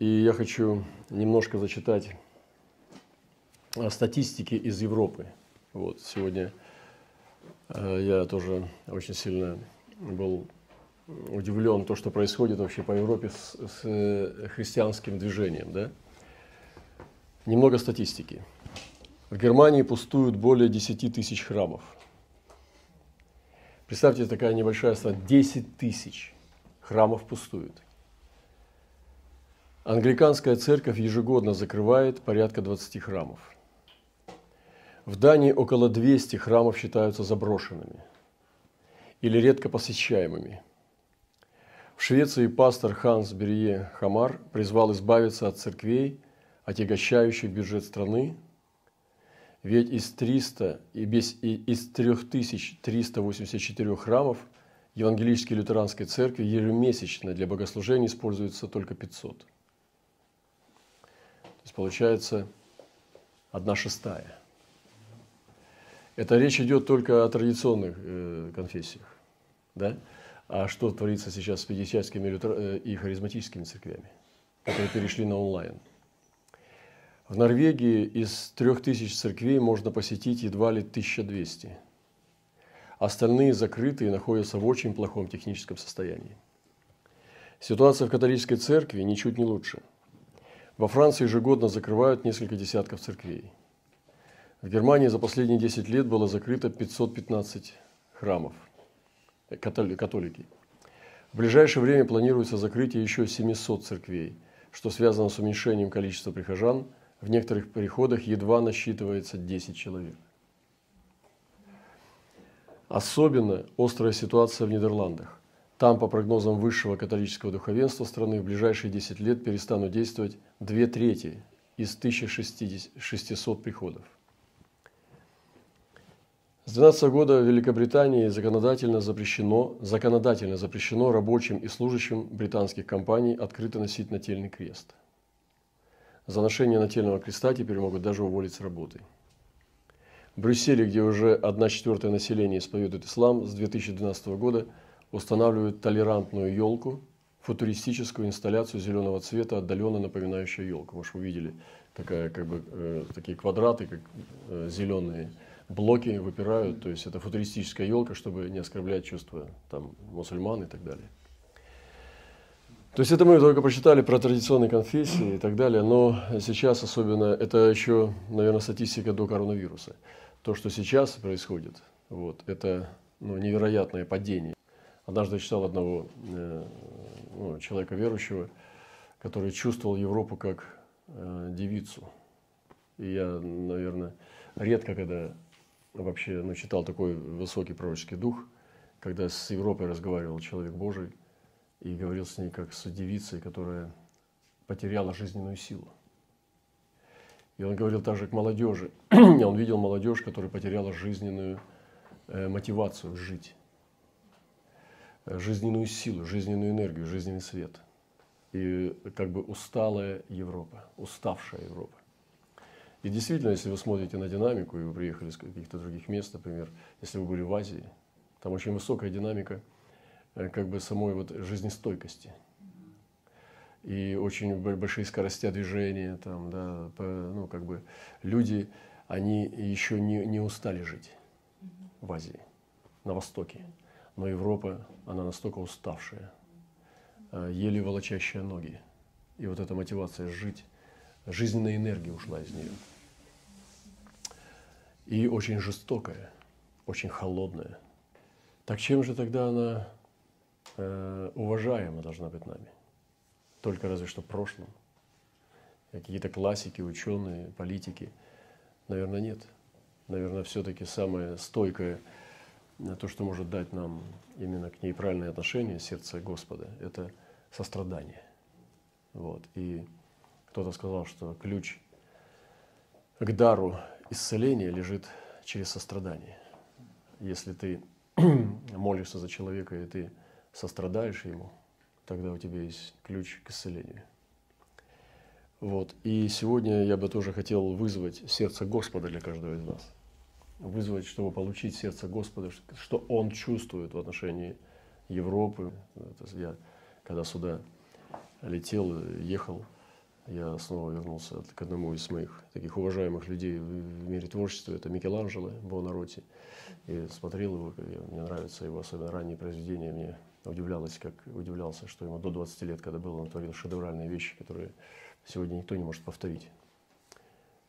и я хочу немножко зачитать статистики из Европы. Вот, сегодня э, я тоже очень сильно был удивлен то, что происходит вообще по Европе с, с э, христианским движением. Да? Немного статистики. В Германии пустуют более 10 тысяч храмов. Представьте, такая небольшая страна, 10 тысяч храмов пустуют. Англиканская церковь ежегодно закрывает порядка 20 храмов. В Дании около 200 храмов считаются заброшенными или редко посещаемыми. В Швеции пастор Ханс Берье Хамар призвал избавиться от церквей, отягощающих бюджет страны, ведь из 300 и без, и из 3384 храмов Евангелической лютеранской церкви ежемесячно для богослужения используется только 500. Получается одна шестая. Это речь идет только о традиционных э, конфессиях. Да? А что творится сейчас с пятидесятскими э, и харизматическими церквями, которые перешли на онлайн? В Норвегии из трех тысяч церквей можно посетить едва ли 1200. Остальные закрыты и находятся в очень плохом техническом состоянии. Ситуация в католической церкви ничуть не лучше. Во Франции ежегодно закрывают несколько десятков церквей. В Германии за последние 10 лет было закрыто 515 храмов, э, католики. В ближайшее время планируется закрытие еще 700 церквей, что связано с уменьшением количества прихожан. В некоторых приходах едва насчитывается 10 человек. Особенно острая ситуация в Нидерландах. Там, по прогнозам высшего католического духовенства страны, в ближайшие 10 лет перестанут действовать две трети из 1600 приходов. С 2012 года в Великобритании законодательно запрещено, законодательно запрещено рабочим и служащим британских компаний открыто носить нательный крест. За ношение нательного креста теперь могут даже уволить с работы. В Брюсселе, где уже одна четвертая населения исповедует ислам, с 2012 года устанавливают толерантную елку, футуристическую инсталляцию зеленого цвета, отдаленно напоминающую елку. Может, вы видели такая, как бы, э, такие квадраты, как э, зеленые, блоки выпирают. То есть это футуристическая елка, чтобы не оскорблять чувства там, мусульман и так далее. То есть это мы только прочитали про традиционные конфессии и так далее, но сейчас особенно, это еще, наверное, статистика до коронавируса. То, что сейчас происходит, вот, это ну, невероятное падение. Однажды я читал одного э, ну, человека верующего, который чувствовал Европу как э, девицу. И я, наверное, редко, когда вообще ну, читал такой высокий пророческий дух, когда с Европой разговаривал человек Божий и говорил с ней как с девицей, которая потеряла жизненную силу. И он говорил также к молодежи. он видел молодежь, которая потеряла жизненную э, мотивацию жить, жизненную силу, жизненную энергию, жизненный свет. И как бы усталая Европа, уставшая Европа. И действительно, если вы смотрите на динамику, и вы приехали из каких-то других мест, например, если вы были в Азии, там очень высокая динамика э, как бы самой вот жизнестойкости – и очень большие скорости движения, там, да, по, ну, как бы люди, они еще не, не устали жить в Азии, на Востоке. Но Европа, она настолько уставшая, э, еле волочащая ноги. И вот эта мотивация жить, жизненная энергия ушла из нее. И очень жестокая, очень холодная. Так чем же тогда она э, уважаема должна быть нами? только разве что в прошлом. Какие-то классики, ученые, политики. Наверное, нет. Наверное, все-таки самое стойкое, то, что может дать нам именно к ней правильное отношение, сердце Господа, это сострадание. Вот. И кто-то сказал, что ключ к дару исцеления лежит через сострадание. Если ты молишься за человека, и ты сострадаешь ему, тогда у тебя есть ключ к исцелению. Вот. И сегодня я бы тоже хотел вызвать сердце Господа для каждого из нас. Вызвать, чтобы получить сердце Господа, что Он чувствует в отношении Европы. Это я, когда сюда летел, ехал, я снова вернулся к одному из моих таких уважаемых людей в мире творчества, это Микеланджело Бонаротти. И смотрел его, мне нравится его особенно ранние произведения, мне удивлялось, как удивлялся, что ему до 20 лет, когда был, он творил шедевральные вещи, которые сегодня никто не может повторить.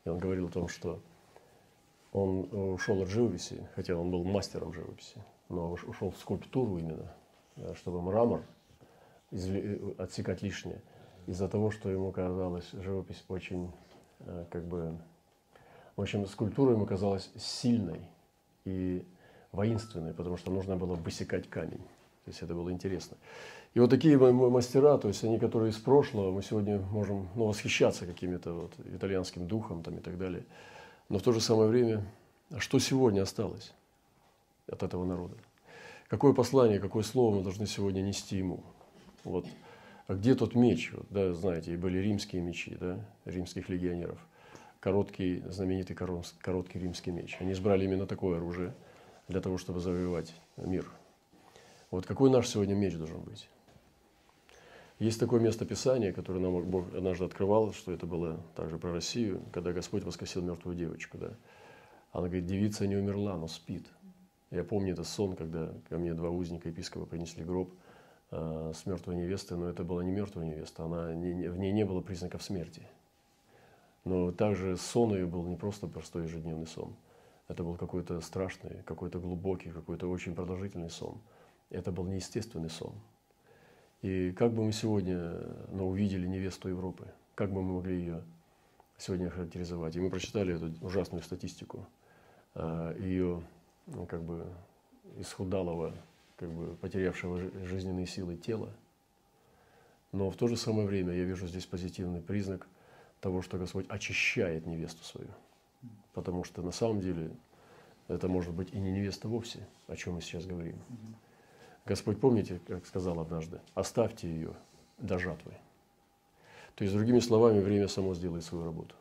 И он говорил о том, что он ушел от живописи, хотя он был мастером живописи, но ушел в скульптуру именно, чтобы мрамор отсекать лишнее, из-за того, что ему казалась живопись очень, э, как бы, в общем, скульптура ему казалась сильной и воинственной, потому что нужно было высекать камень. То есть это было интересно. И вот такие мастера, то есть они, которые из прошлого, мы сегодня можем ну, восхищаться какими-то вот итальянским духом там, и так далее. Но в то же самое время, а что сегодня осталось от этого народа? Какое послание, какое слово мы должны сегодня нести ему? Вот. А где тот меч? Вот, да, знаете, и были римские мечи, да, римских легионеров. Короткий, знаменитый короткий римский меч. Они избрали именно такое оружие для того, чтобы завоевать мир – вот какой наш сегодня меч должен быть? Есть такое место Писания, которое нам Бог однажды открывал, что это было также про Россию, когда Господь воскресил мертвую девочку. Да? Она говорит, девица не умерла, но спит. Я помню этот сон, когда ко мне два узника епископа принесли гроб э, с мертвой невестой, но это была не мертвая невеста, она, не, в ней не было признаков смерти. Но также сон ее был не просто простой ежедневный сон. Это был какой-то страшный, какой-то глубокий, какой-то очень продолжительный сон – это был неестественный сон. И как бы мы сегодня ну, увидели невесту Европы, как бы мы могли ее сегодня характеризовать? И мы прочитали эту ужасную статистику а, ее ну, как бы исхудалого, как бы потерявшего жизненные силы тела. Но в то же самое время я вижу здесь позитивный признак того, что Господь очищает невесту свою. Потому что на самом деле это может быть и не невеста вовсе, о чем мы сейчас говорим. Господь, помните, как сказал однажды, оставьте ее до жатвы. То есть, другими словами, время само сделает свою работу.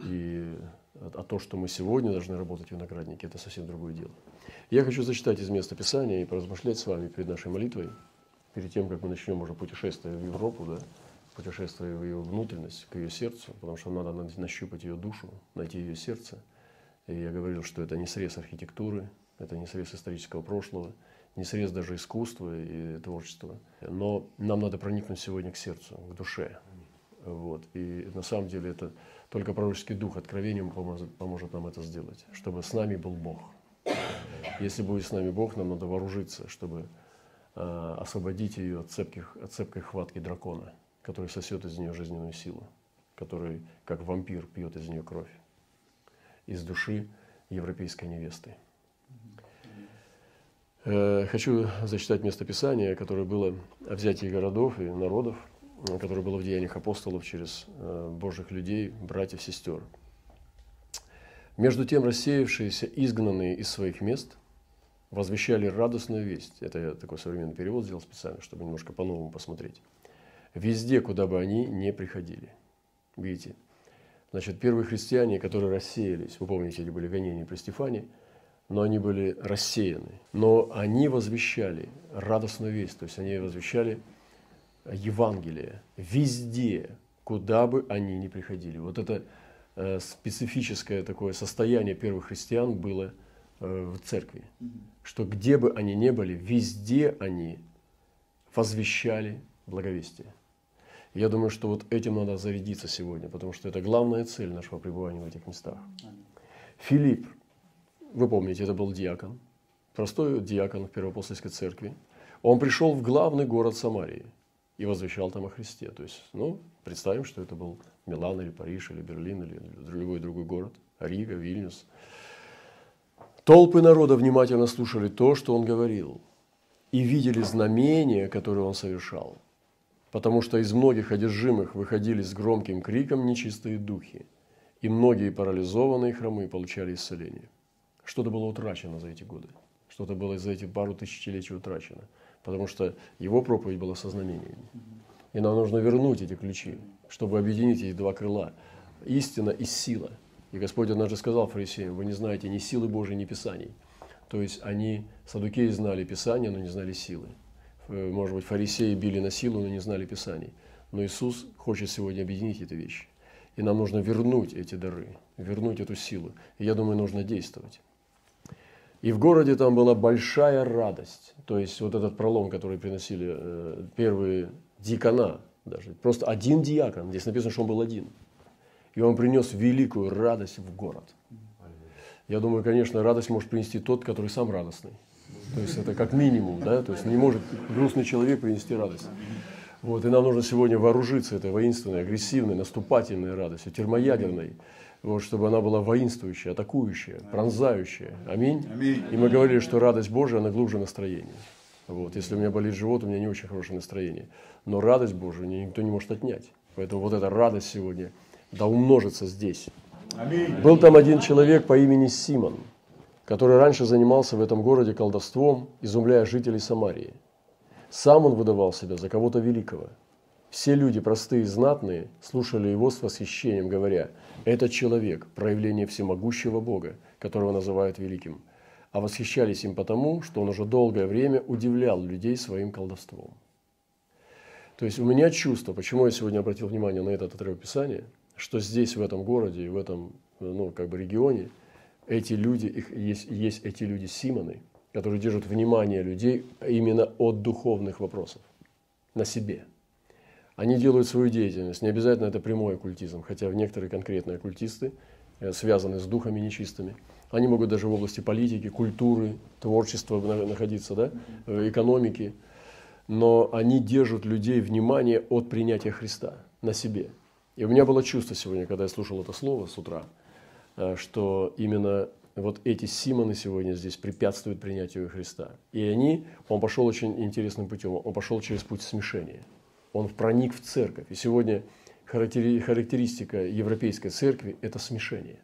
И а то, что мы сегодня должны работать в винограднике, это совсем другое дело. Я хочу зачитать из места Писания и поразмышлять с вами перед нашей молитвой, перед тем, как мы начнем уже путешествие в Европу, да, путешествие в ее внутренность, к ее сердцу, потому что надо нащупать ее душу, найти ее сердце. И я говорил, что это не срез архитектуры, это не срез исторического прошлого – не срез даже искусства и творчества. Но нам надо проникнуть сегодня к сердцу, к душе. Вот. И на самом деле это только пророческий дух откровением поможет, нам это сделать, чтобы с нами был Бог. Если будет с нами Бог, нам надо вооружиться, чтобы э, освободить ее от, цепких, от цепкой хватки дракона, который сосет из нее жизненную силу, который, как вампир, пьет из нее кровь, из души европейской невесты. Э, хочу зачитать местописание, которое было о взятии городов и народов, которое было в деяниях апостолов через э, Божьих людей, братьев, сестер. Между тем рассеявшиеся, изгнанные из своих мест, возвещали радостную весть. Это я такой современный перевод сделал специально, чтобы немножко по-новому посмотреть. Везде, куда бы они не приходили. Видите? Значит, первые христиане, которые рассеялись, вы помните, эти были гонения при Стефане – но они были рассеяны. Но они возвещали радостную весть, то есть они возвещали Евангелие везде, куда бы они ни приходили. Вот это э, специфическое такое состояние первых христиан было э, в церкви, что где бы они ни были, везде они возвещали благовестие. Я думаю, что вот этим надо зарядиться сегодня, потому что это главная цель нашего пребывания в этих местах. Филипп, вы помните, это был диакон, простой диакон в Первоапостольской церкви. Он пришел в главный город Самарии и возвещал там о Христе. То есть, ну, представим, что это был Милан или Париж, или Берлин, или любой другой город, Рига, Вильнюс. Толпы народа внимательно слушали то, что он говорил, и видели знамения, которые он совершал, потому что из многих одержимых выходили с громким криком нечистые духи, и многие парализованные хромы получали исцеление. Что-то было утрачено за эти годы. Что-то было за эти пару тысячелетий утрачено. Потому что его проповедь была со знамениями. И нам нужно вернуть эти ключи, чтобы объединить эти два крыла. Истина и сила. И Господь однажды сказал фарисеям, вы не знаете ни силы Божьей, ни Писаний. То есть они, садукеи, знали Писания, но не знали силы. Э, может быть, фарисеи били на силу, но не знали Писаний. Но Иисус хочет сегодня объединить эти вещи. И нам нужно вернуть эти дары, вернуть эту силу. И я думаю, нужно действовать. И в городе там была большая радость. То есть вот этот пролом, который приносили э, первые диакона, даже просто один диакон, здесь написано, что он был один. И он принес великую радость в город. Я думаю, конечно, радость может принести тот, который сам радостный. То есть это как минимум, да, то есть не может грустный человек принести радость. Вот, и нам нужно сегодня вооружиться этой воинственной, агрессивной, наступательной радостью, термоядерной, вот, чтобы она была воинствующая, атакующая, пронзающая. Аминь. Аминь. И мы говорили, что радость Божия, она глубже настроения. Вот, если у меня болит живот, у меня не очень хорошее настроение. Но радость Божию никто не может отнять. Поэтому вот эта радость сегодня да умножится здесь. Аминь. Был там один человек по имени Симон, который раньше занимался в этом городе колдовством, изумляя жителей Самарии. Сам он выдавал себя за кого-то великого. Все люди, простые и знатные, слушали его с восхищением, говоря, «Это человек, проявление всемогущего Бога, которого называют великим». А восхищались им потому, что он уже долгое время удивлял людей своим колдовством. То есть у меня чувство, почему я сегодня обратил внимание на этот отрывок Писания, что здесь, в этом городе в этом ну, как бы регионе, эти люди, их, есть, есть эти люди Симоны, которые держат внимание людей именно от духовных вопросов на себе. Они делают свою деятельность, не обязательно это прямой оккультизм, хотя некоторые конкретные оккультисты э, связаны с духами нечистыми. Они могут даже в области политики, культуры, творчества находиться, да, э, экономики, но они держат людей внимание от принятия Христа на себе. И у меня было чувство сегодня, когда я слушал это слово с утра, э, что именно вот эти Симоны сегодня здесь препятствуют принятию Христа. И они, он пошел очень интересным путем, он пошел через путь смешения. Он проник в церковь. И сегодня характеристика европейской церкви – это смешение.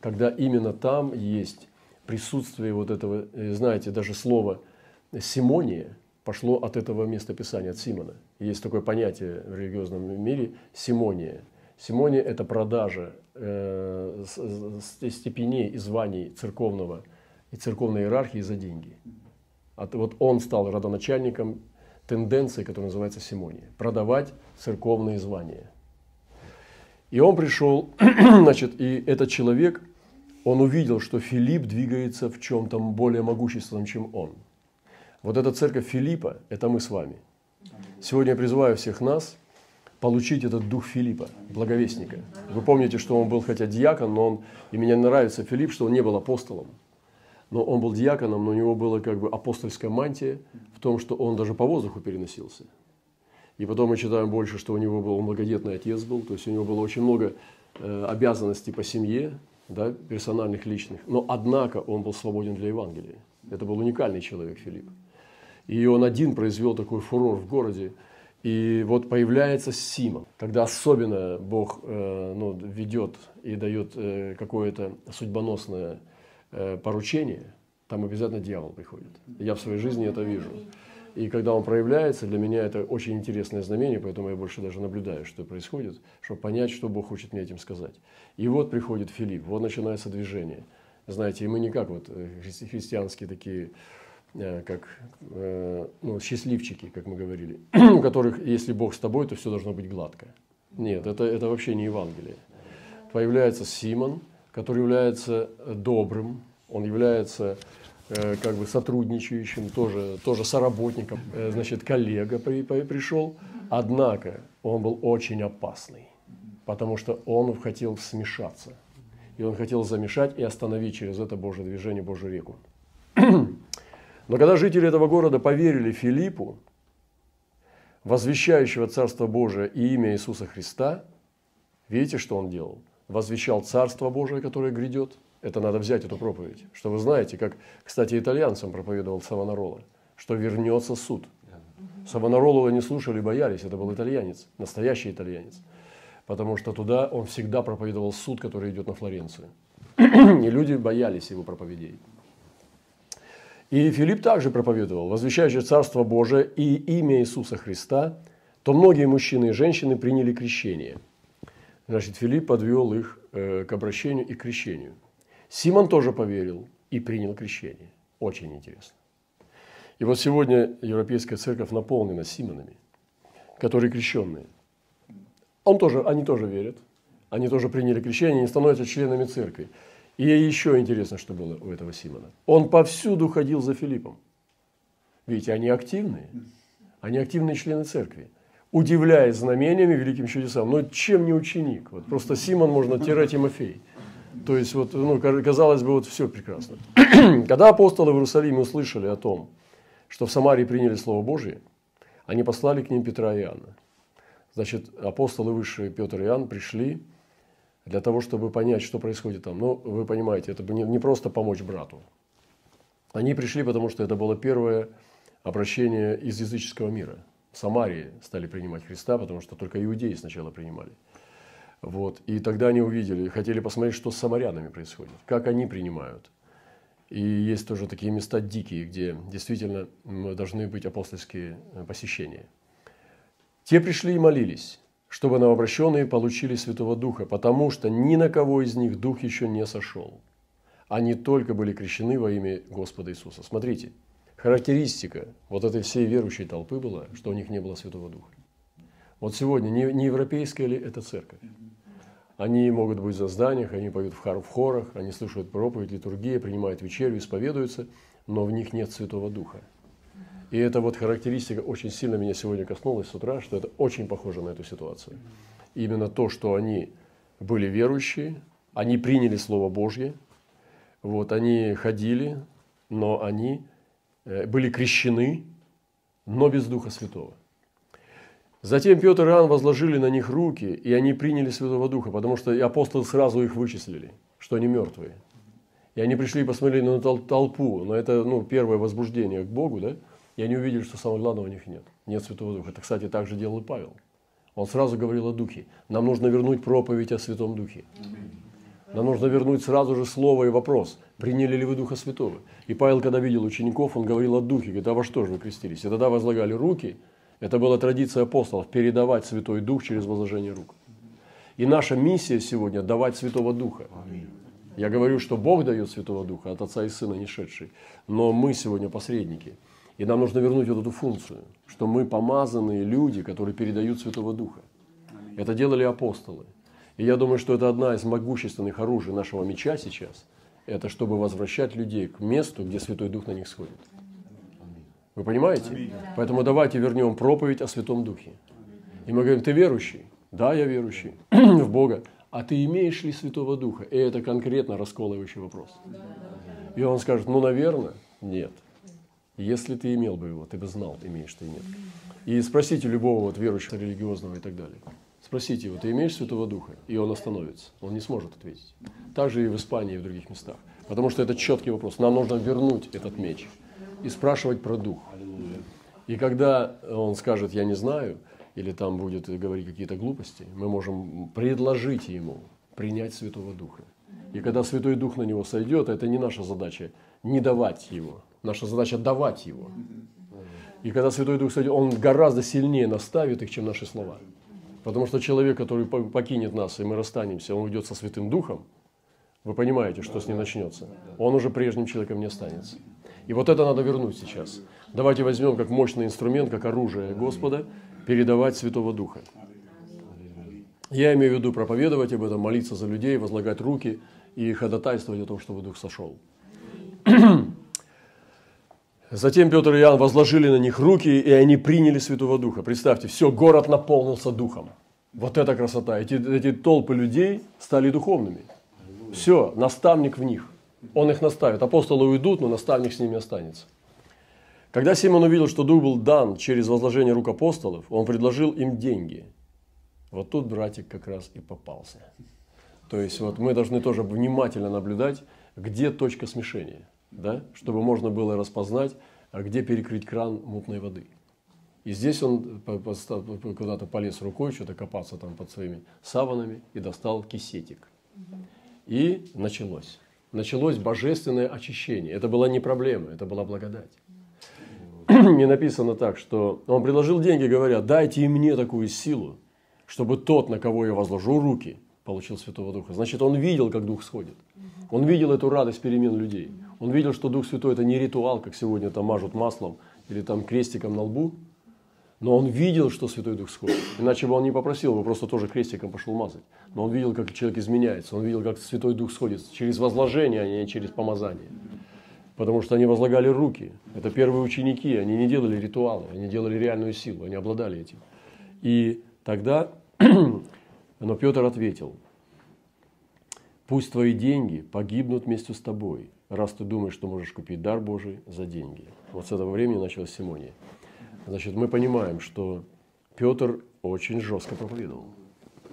Когда именно там есть присутствие вот этого, э, знаете, даже слово «симония» пошло от этого места Писания, от Симона. Есть такое понятие в религиозном мире – симония. Симония – это продажа э, степеней и званий церковного и церковной иерархии за деньги. От, вот он стал родоначальником тенденции, которая называется симония. Продавать церковные звания. И он пришел, значит, и этот человек, он увидел, что Филипп двигается в чем-то более могущественном, чем он. Вот эта церковь Филиппа – это мы с вами. Сегодня я призываю всех нас – получить этот дух Филиппа, благовестника. Вы помните, что он был хотя диакон, но он, и мне нравится Филипп, что он не был апостолом. Но он был диаконом, но у него была как бы апостольская мантия в том, что он даже по воздуху переносился. И потом мы читаем больше, что у него был многодетный отец был, то есть у него было очень много э, обязанностей по семье, да, персональных, личных. Но однако он был свободен для Евангелия. Это был уникальный человек Филипп. И он один произвел такой фурор в городе, и вот появляется Симон, когда особенно Бог э, ну, ведет и дает э, какое-то судьбоносное поручение, там обязательно дьявол приходит. Я в своей жизни это вижу. И когда он проявляется, для меня это очень интересное знамение, поэтому я больше даже наблюдаю, что происходит, чтобы понять, что Бог хочет мне этим сказать. И вот приходит Филипп, вот начинается движение. Знаете, и мы не как вот э, христианские такие Э, как э, ну, счастливчики, как мы говорили, у которых, если Бог с тобой, то все должно быть гладко. Нет, это, это вообще не Евангелие. Появляется Симон, который является добрым, он является э, как бы сотрудничающим, тоже, тоже соработником, значит, коллега при, при, пришел, однако он был очень опасный, потому что он хотел смешаться, и он хотел замешать и остановить через это Божье движение, Божью реку. Но когда жители этого города поверили Филиппу, возвещающего Царство Божие и имя Иисуса Христа, видите, что он делал? Возвещал Царство Божие, которое грядет. Это надо взять эту проповедь. Что вы знаете, как, кстати, итальянцам проповедовал Савонарола, что вернется суд. Савонаролова не слушали, боялись. Это был итальянец, настоящий итальянец. Потому что туда он всегда проповедовал суд, который идет на Флоренцию. И люди боялись его проповедей. И Филипп также проповедовал, возвещающий Царство Божие и имя Иисуса Христа, то многие мужчины и женщины приняли крещение. Значит, Филипп подвел их э, к обращению и крещению. Симон тоже поверил и принял крещение. Очень интересно. И вот сегодня Европейская церковь наполнена Симонами, которые крещенные. Он тоже, они тоже верят, они тоже приняли крещение, они становятся членами церкви. И еще интересно, что было у этого Симона. Он повсюду ходил за Филиппом. Видите, они активные. Они активные члены церкви. Удивляясь знамениями, великим чудесам. Но чем не ученик? Вот просто Симон можно тире Тимофей. То есть, вот, ну, казалось бы, вот все прекрасно. Когда апостолы в Иерусалиме услышали о том, что в Самарии приняли Слово Божие, они послали к ним Петра и Иоанна. Значит, апостолы высшие Петр и Иоанн пришли для того, чтобы понять, что происходит там. Ну, вы понимаете, это не, не просто помочь брату. Они пришли, потому что это было первое обращение из языческого мира. Самарии стали принимать Христа, потому что только иудеи сначала принимали. Вот. И тогда они увидели, хотели посмотреть, что с самарянами происходит, как они принимают. И есть тоже такие места дикие, где действительно должны быть апостольские э, посещения. Те пришли и молились, чтобы новообращенные получили Святого Духа, потому что ни на кого из них Дух еще не сошел. Они только были крещены во имя Господа Иисуса. Смотрите, характеристика вот этой всей верующей толпы была, что у них не было Святого Духа. Вот сегодня не, не европейская ли это церковь? Они могут быть за зданиях, они поют в хорах, они слушают проповедь, литургия, принимают вечерю, исповедуются, но в них нет Святого Духа. И эта вот характеристика очень сильно меня сегодня коснулась с утра, что это очень похоже на эту ситуацию. Именно то, что они были верующие, они приняли Слово Божье, вот, они ходили, но они были крещены, но без Духа Святого. Затем Петр и Иоанн возложили на них руки, и они приняли Святого Духа, потому что апостолы сразу их вычислили, что они мертвые. И они пришли и посмотрели на толпу, но это ну, первое возбуждение к Богу, да? И они увидели, что самого главного у них нет. Нет Святого Духа. Это, кстати, так же делал и Павел. Он сразу говорил о Духе. Нам нужно вернуть проповедь о Святом Духе. Нам нужно вернуть сразу же слово и вопрос. Приняли ли вы Духа Святого? И Павел, когда видел учеников, он говорил о Духе. Говорит, а во что же вы крестились? И тогда возлагали руки – это была традиция апостолов – передавать Святой Дух через возложение рук. И наша миссия сегодня – давать Святого Духа. Я говорю, что Бог дает Святого Духа от Отца и Сына не шедший, но мы сегодня посредники. И нам нужно вернуть вот эту функцию, что мы помазанные люди, которые передают Святого Духа. Это делали апостолы. И я думаю, что это одна из могущественных оружий нашего меча сейчас, это чтобы возвращать людей к месту, где Святой Дух на них сходит. Вы понимаете? Поэтому давайте вернем проповедь о Святом Духе. И мы говорим, ты верующий? Да, я верующий в Бога. А ты имеешь ли Святого Духа? И это конкретно расколывающий вопрос. И он скажет, ну, наверное, нет. Если ты имел бы его, ты бы знал, имеешь ты нет. И спросите любого вот верующего, религиозного и так далее. Спросите его, ты имеешь Святого Духа? И он остановится. Он не сможет ответить. Так же и в Испании, и в других местах. Потому что это четкий вопрос. Нам нужно вернуть этот меч и спрашивать про дух. И когда он скажет «я не знаю», или там будет говорить какие-то глупости, мы можем предложить ему принять Святого Духа. И когда Святой Дух на него сойдет, это не наша задача не давать его, наша задача давать его. И когда Святой Дух сойдет, он гораздо сильнее наставит их, чем наши слова. Потому что человек, который покинет нас, и мы расстанемся, он уйдет со Святым Духом, вы понимаете, что с ним начнется. Он уже прежним человеком не останется. И вот это надо вернуть сейчас. Давайте возьмем как мощный инструмент, как оружие Господа, передавать Святого Духа. Я имею в виду проповедовать об этом, молиться за людей, возлагать руки и ходатайствовать о том, чтобы Дух сошел. Затем Петр и Иоанн возложили на них руки, и они приняли Святого Духа. Представьте, все, город наполнился Духом. Вот эта красота. Эти, эти толпы людей стали духовными. Все, наставник в них – он их наставит. Апостолы уйдут, но наставник с ними останется. Когда Симон увидел, что дух был дан через возложение рук апостолов, он предложил им деньги. Вот тут братик как раз и попался. То есть вот мы должны тоже внимательно наблюдать, где точка смешения, да? чтобы можно было распознать, а где перекрыть кран мутной воды. И здесь он куда-то полез рукой, что-то копаться там под своими саванами и достал кисетик. И началось началось божественное очищение. Это была не проблема, это была благодать. Мне написано так, что он предложил деньги, говоря, дайте и мне такую силу, чтобы тот, на кого я возложу руки, получил Святого Духа. Значит, он видел, как Дух сходит. Он видел эту радость перемен людей. Он видел, что Дух Святой это не ритуал, как сегодня там мажут маслом или там крестиком на лбу, Но он видел, что Святой Дух сходит. Иначе бы он не попросил, бы просто тоже крестиком пошел мазать. Но он видел, как человек изменяется. Он видел, как Святой Дух сходит через возложение, а не через помазание. Потому что они возлагали руки. Это первые ученики, они не делали ритуалы, они делали реальную силу, они обладали этим. И тогда, но Петр ответил, пусть твои деньги погибнут вместе с тобой, раз ты думаешь, что можешь купить дар Божий за деньги. Вот с этого времени началась Симония. Значит, мы понимаем, что Петр очень жестко проповедовал.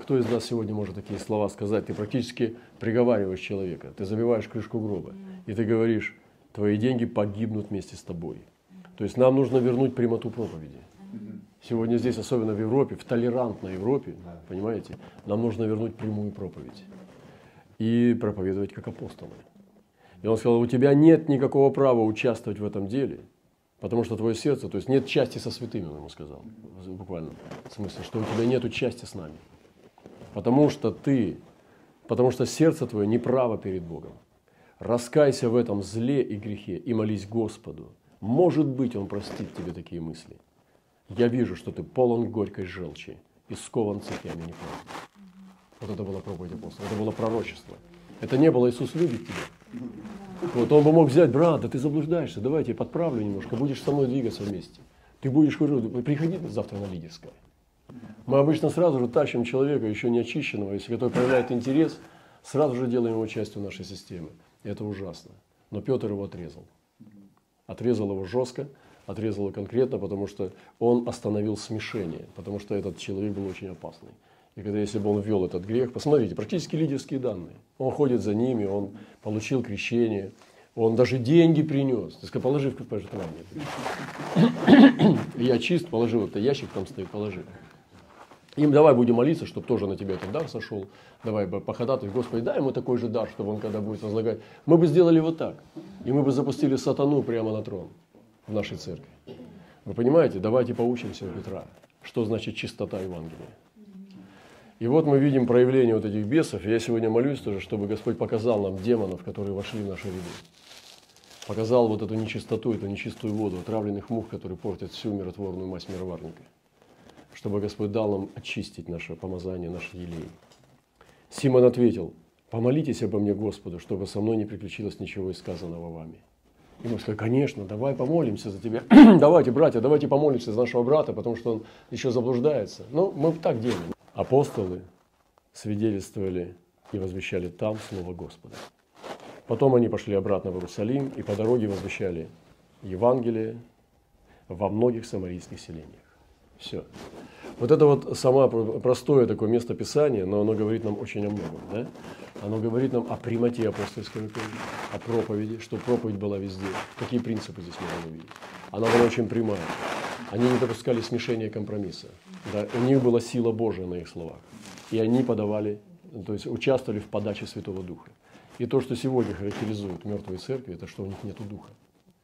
Кто из нас сегодня может такие слова сказать? Ты практически приговариваешь человека, ты забиваешь крышку гроба, и ты говоришь, твои деньги погибнут вместе с тобой. То есть нам нужно вернуть прямоту проповеди. Сегодня здесь, особенно в Европе, в толерантной Европе, понимаете, нам нужно вернуть прямую проповедь и проповедовать как апостолы. И он сказал, у тебя нет никакого права участвовать в этом деле – Потому что твое сердце, то есть нет части со святыми, он ему сказал, буквально, в смысле, что у тебя нет части с нами. Потому что ты, потому что сердце твое неправо перед Богом. Раскайся в этом зле и грехе и молись Господу. Может быть, Он простит тебе такие мысли. Я вижу, что ты полон горькой желчи и скован цепями неправды. Вот это была проповедь апостола, это было пророчество. Это не было Иисус любит тебя. Вот он бы мог взять, брат, да ты заблуждаешься, давай я тебя подправлю немножко, будешь со мной двигаться вместе. Ты будешь, говорю, приходи завтра на лидерское. Мы обычно сразу же тащим человека, еще не очищенного, если который проявляет интерес, сразу же делаем его частью нашей системы. Это ужасно. Но Петр его отрезал. Отрезал его жестко, отрезал его конкретно, потому что он остановил смешение, потому что этот человек был очень опасный. И когда если бы он ввел этот грех, посмотрите, практически лидерские данные. Он ходит за ними, он получил крещение, он даже деньги принес. Ты сказал, положи в пожертвование. Я чист, положил это ящик, там стоит, положи. Им давай будем молиться, чтобы тоже на тебя этот дар сошел. Давай бы походатый, Господи, дай ему такой же дар, чтобы он когда будет возлагать. Мы бы сделали вот так. И мы бы запустили сатану прямо на трон в нашей церкви. Вы понимаете? Давайте поучимся у Петра. Что значит чистота Евангелия? И вот мы видим проявление вот этих бесов. Я сегодня молюсь тоже, чтобы Господь показал нам демонов, которые вошли в наши ряды. Показал вот эту нечистоту, эту нечистую воду, отравленных мух, которые портят всю миротворную мазь мироварника. Чтобы Господь дал нам очистить наше помазание, наш елей. Симон ответил, помолитесь обо мне Господу, чтобы со мной не приключилось ничего из сказанного вами. И мы сказали, конечно, давай помолимся за тебя. давайте, братья, давайте помолимся за нашего брата, потому что он еще заблуждается. Ну, мы так делаем апостолы свидетельствовали и возвещали там Слово Господа. Потом они пошли обратно в Иерусалим и по дороге возвещали Евангелие во многих самарийских селениях. Все. Вот это вот самое простое такое место Писания, но оно говорит нам очень о многом. Да? Оно говорит нам о примате апостольской руководства, о проповеди, что проповедь была везде. Какие принципы здесь можно увидеть? Она была очень прямая. Они не допускали смешения компромисса. Да? У них была сила Божия на их словах. И они подавали, то есть участвовали в подаче Святого Духа. И то, что сегодня характеризует мертвые церкви, это что у них нет духа.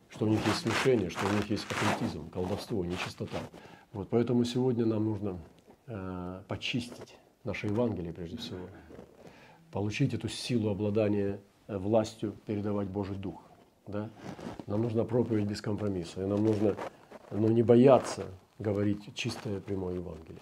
Что у них есть смешение, что у них есть оккультизм, колдовство, нечистота. Вот, поэтому сегодня нам нужно э, почистить наше Евангелие прежде всего. Получить эту силу обладания э, властью, передавать Божий Дух. Да? Нам нужна проповедь без компромисса. И нам нужно но не бояться говорить чистое прямое Евангелие.